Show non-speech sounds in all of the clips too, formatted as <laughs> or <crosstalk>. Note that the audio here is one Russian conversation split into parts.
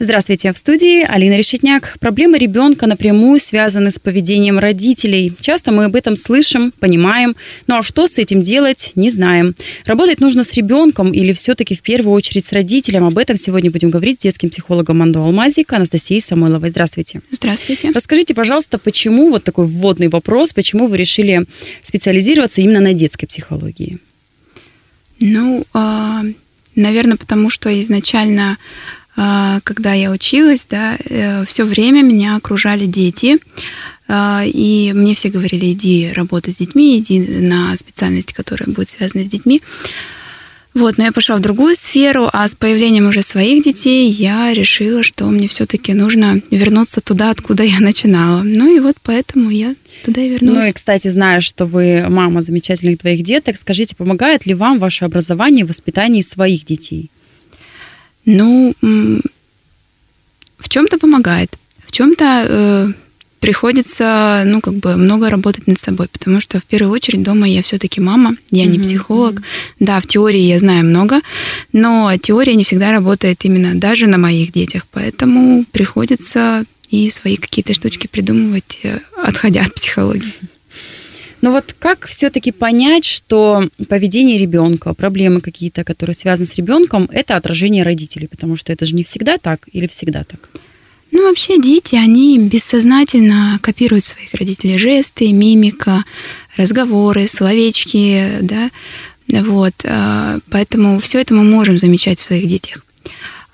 Здравствуйте, в студии Алина Решетняк. Проблемы ребенка напрямую связаны с поведением родителей. Часто мы об этом слышим, понимаем, ну а что с этим делать, не знаем. Работать нужно с ребенком или все-таки в первую очередь с родителем? Об этом сегодня будем говорить с детским психологом Манду Алмазик Анастасией Самойловой. Здравствуйте. Здравствуйте. Расскажите, пожалуйста, почему, вот такой вводный вопрос, почему вы решили специализироваться именно на детской психологии? Ну, а, наверное, потому что изначально когда я училась, да, э, все время меня окружали дети, а, и мне все говорили, иди работай с детьми, иди на специальность, которая будет связана с детьми. Вот, но я пошла в другую сферу, а с появлением уже своих детей я решила, что мне все-таки нужно вернуться туда, откуда я начинала. Ну и вот поэтому я туда и вернулась. Ну и, кстати, зная, что вы мама замечательных твоих деток, скажите, помогает ли вам ваше образование в воспитании своих детей? Ну, в чем-то помогает, в чем-то э, приходится, ну, как бы много работать над собой, потому что в первую очередь дома я все-таки мама, я не психолог. Да, в теории я знаю много, но теория не всегда работает именно даже на моих детях, поэтому приходится и свои какие-то штучки придумывать, э, отходя от психологии. Но вот как все-таки понять, что поведение ребенка, проблемы какие-то, которые связаны с ребенком, это отражение родителей? Потому что это же не всегда так или всегда так? Ну, вообще дети, они бессознательно копируют своих родителей. Жесты, мимика, разговоры, словечки, да, вот. А, поэтому все это мы можем замечать в своих детях.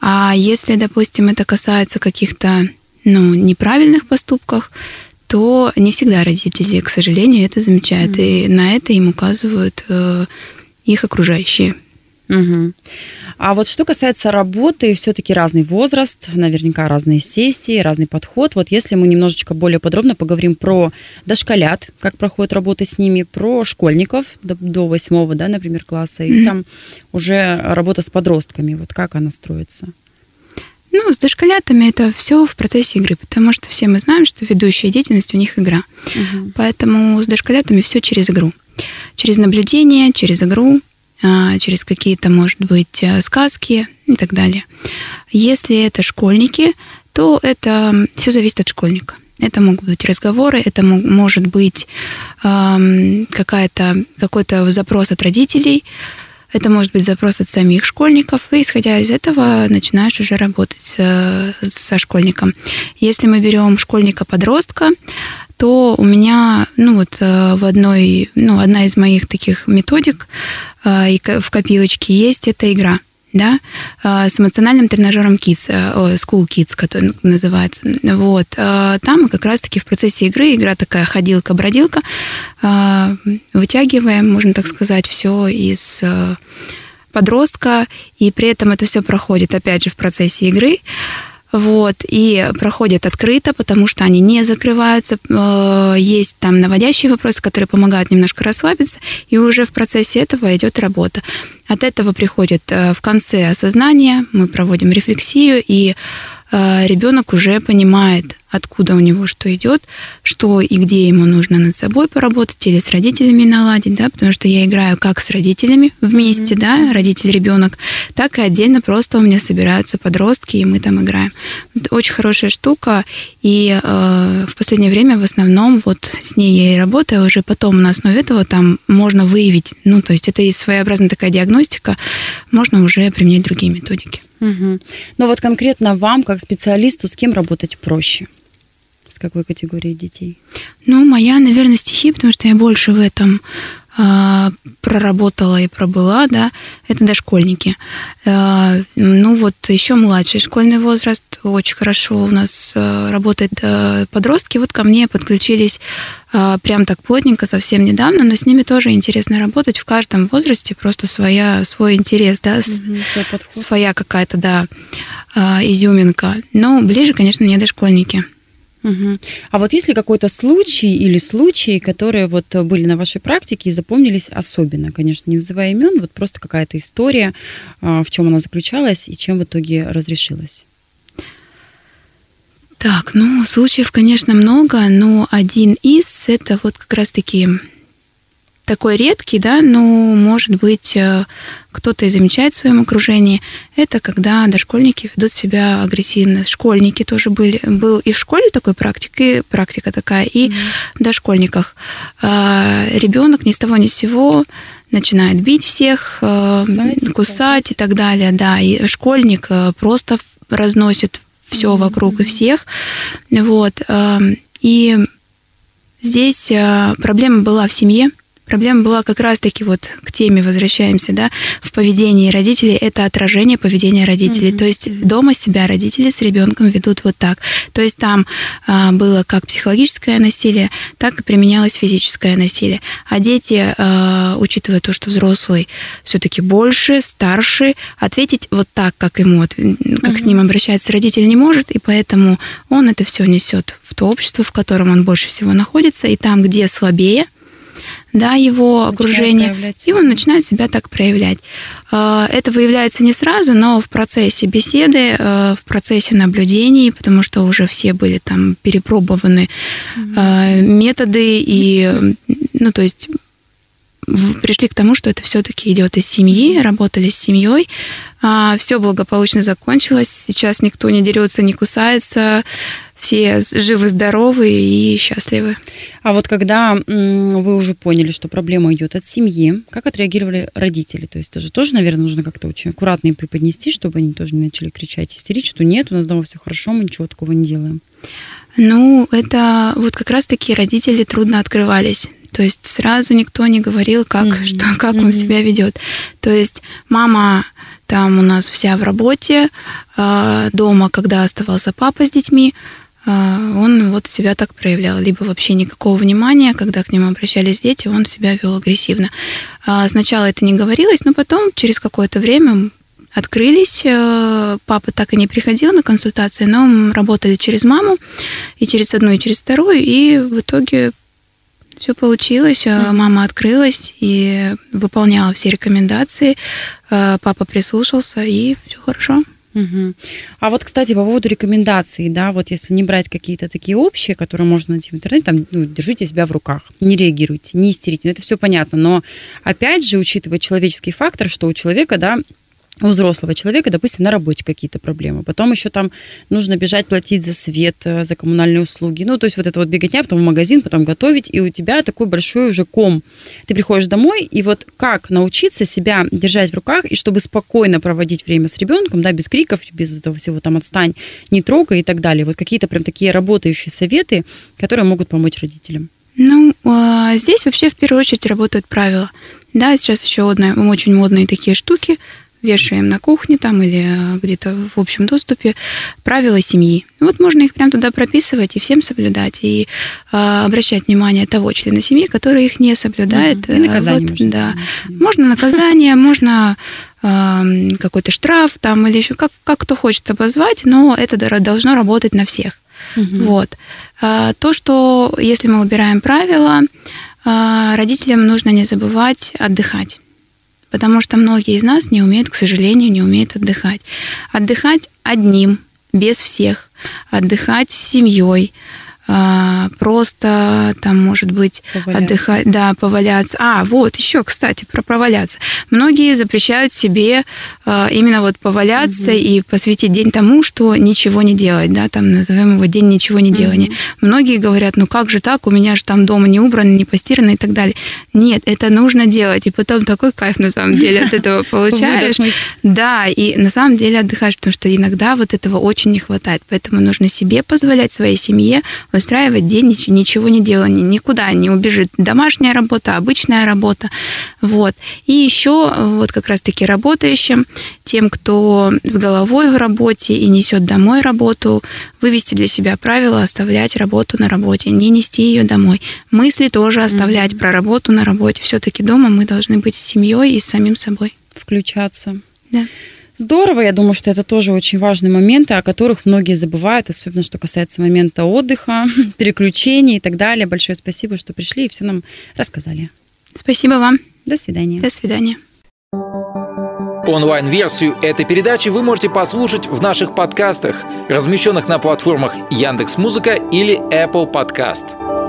А если, допустим, это касается каких-то ну, неправильных поступков, то не всегда родители, к сожалению, это замечают, mm-hmm. и на это им указывают э, их окружающие. Угу. А вот что касается работы, все-таки разный возраст, наверняка разные сессии, разный подход. Вот если мы немножечко более подробно поговорим про дошколят, как проходит работа с ними, про школьников до восьмого, да, например, класса, и mm-hmm. там уже работа с подростками, вот как она строится? Ну, с дошколятами это все в процессе игры, потому что все мы знаем, что ведущая деятельность у них игра. Угу. Поэтому с дошколятами все через игру. Через наблюдение, через игру, а, через какие-то, может быть, э, сказки и так далее. Если это школьники, то это все зависит от школьника. Это могут быть разговоры, это может быть какая-то, какой-то запрос от родителей, это может быть запрос от самих школьников, и исходя из этого начинаешь уже работать со, со школьником. Если мы берем школьника-подростка, то у меня, ну вот э, в одной, ну одна из моих таких методик э, в копилочке есть эта игра да, а, с эмоциональным тренажером Kids, э, School Kids, который называется. Вот. А, там как раз-таки в процессе игры игра такая ходилка-бродилка, а, вытягиваем, можно так сказать, все из э, подростка, и при этом это все проходит, опять же, в процессе игры вот, и проходят открыто, потому что они не закрываются. Э, есть там наводящие вопросы, которые помогают немножко расслабиться, и уже в процессе этого идет работа. От этого приходит э, в конце осознание, мы проводим рефлексию, и э, ребенок уже понимает, откуда у него что идет, что и где ему нужно над собой поработать или с родителями наладить, да, потому что я играю как с родителями вместе, mm-hmm. да, родитель-ребенок, так и отдельно просто у меня собираются подростки, и мы там играем. Это очень хорошая штука, и э, в последнее время в основном вот с ней я и работаю, уже потом на основе этого там можно выявить, ну, то есть это и своеобразная такая диагностика, можно уже применять другие методики. Угу. Но вот конкретно вам, как специалисту, с кем работать проще? С какой категорией детей? Ну, моя, наверное, стихи, потому что я больше в этом э, проработала и пробыла, да, это дошкольники. Э, ну, вот еще младший школьный возраст, очень хорошо у нас э, работает э, подростки. Вот ко мне подключились э, прям так плотненько совсем недавно, но с ними тоже интересно работать. В каждом возрасте просто своя, свой интерес, да, угу, своя какая-то, да, э, изюминка. Но ближе, конечно, мне дошкольники. Угу. А вот есть ли какой-то случай или случаи, которые вот были на вашей практике и запомнились особенно, конечно, не называя имен, вот просто какая-то история, а, в чем она заключалась и чем в итоге разрешилась? Так, ну, случаев, конечно, много, но один из это вот как раз-таки такой редкий, да, но, может быть, э, кто-то и замечает в своем окружении, это когда дошкольники ведут себя агрессивно. Школьники тоже были. Был и в школе такой практик, и практика такая, и mm-hmm. в дошкольниках. А, ребенок ни с того ни с сего начинает бить всех, э, кусать, кусать и так далее, да. И школьник э, просто разносит все mm-hmm. вокруг и всех. Вот. И здесь проблема была в семье, Проблема была как раз-таки вот к теме возвращаемся, да, в поведении родителей. Это отражение поведения родителей. Mm-hmm. То есть дома себя родители с ребенком ведут вот так. То есть там а, было как психологическое насилие, так и применялось физическое насилие. А дети, а, учитывая то, что взрослый все-таки больше, старше, ответить вот так, как ему, как mm-hmm. с ним обращается родитель, не может, и поэтому он это все несет в то общество, в котором он больше всего находится, и там, где слабее, да, его окружение, и он начинает себя так проявлять. А, это выявляется не сразу, но в процессе беседы, э, в процессе наблюдений, потому что уже все были там перепробованы mm-hmm. методы и, ну, то есть пришли к тому, что это все-таки идет из семьи, работали с семьей, а, все благополучно закончилось. Сейчас никто не дерется, не кусается, все живы-здоровы и счастливы. А вот когда вы уже поняли, что проблема идет от семьи, как отреагировали родители? То есть это же тоже, наверное, нужно как-то очень аккуратно им преподнести, чтобы они тоже не начали кричать, истерить, что нет, у нас дома все хорошо, мы ничего такого не делаем. Ну, это вот как раз-таки родители трудно открывались. То есть сразу никто не говорил, как, mm-hmm. что, <laughs> как mm-hmm. он себя ведет. То есть мама там у нас вся в работе, а, дома, когда оставался папа с детьми, он вот себя так проявлял. Либо вообще никакого внимания, когда к нему обращались дети, он себя вел агрессивно. А, сначала это не говорилось, но потом, через какое-то время, открылись. Э, папа так и не приходил на консультации, но мы работали через маму, и через одну, и через вторую, и в итоге все получилось. Mm-hmm. Мама открылась и выполняла все рекомендации. Папа прислушался, и все хорошо. Угу. А вот, кстати, по поводу рекомендаций, да, вот если не брать какие-то такие общие, которые можно найти в интернете, там, ну, держите себя в руках, не реагируйте, не истерите, ну, это все понятно, но опять же, учитывая человеческий фактор, что у человека, да, у взрослого человека, допустим, на работе какие-то проблемы. Потом еще там нужно бежать платить за свет, э, за коммунальные услуги. Ну, то есть вот это вот беготня, потом в магазин, потом готовить, и у тебя такой большой уже ком. Ты приходишь домой, и вот как научиться себя держать в руках, и чтобы спокойно проводить время с ребенком, да, без криков, без этого всего там отстань, не трогай и так далее. Вот какие-то прям такие работающие советы, которые могут помочь родителям. Ну, а, здесь вообще в первую очередь работают правила. Да, сейчас еще очень модные такие штуки – вешаем на кухне там или э, где-то в общем доступе правила семьи. Вот можно их прям туда прописывать и всем соблюдать, и э, обращать внимание того члена семьи, который их не соблюдает. И наказание вот, можно. Да. Можно наказание, <laughs> можно э, какой-то штраф там или еще как, как кто хочет обозвать, но это должно работать на всех. Угу. Вот. То, что если мы убираем правила, родителям нужно не забывать отдыхать потому что многие из нас не умеют, к сожалению, не умеют отдыхать. Отдыхать одним, без всех, отдыхать с семьей, а, просто там, может быть, поваляться. отдыхать, да, поваляться. А, вот, еще, кстати, про поваляться. Многие запрещают себе а, именно вот поваляться угу. и посвятить день тому, что ничего не делать, да, там назовем его день ничего не делания. Угу. Многие говорят, ну как же так, у меня же там дома не убрано, не постирано и так далее. Нет, это нужно делать, и потом такой кайф на самом деле от этого <laughs> получаешь. Да, и на самом деле отдыхаешь, потому что иногда вот этого очень не хватает, поэтому нужно себе позволять, своей семье устраивать день ничего не делания, никуда не убежит. Домашняя работа, обычная работа. Вот. И еще вот как раз-таки работающим, тем, кто с головой в работе и несет домой работу, вывести для себя правило оставлять работу на работе, не нести ее домой. Мысли тоже оставлять mm-hmm. про работу на работе. Все-таки дома мы должны быть с семьей и с самим собой. Включаться. Да. Здорово, я думаю, что это тоже очень важные моменты, о которых многие забывают, особенно что касается момента отдыха, <laughs> переключений и так далее. Большое спасибо, что пришли и все нам рассказали. Спасибо вам. До свидания. До свидания. Онлайн-версию этой передачи вы можете послушать в наших подкастах, размещенных на платформах Яндекс.Музыка или Apple Podcast.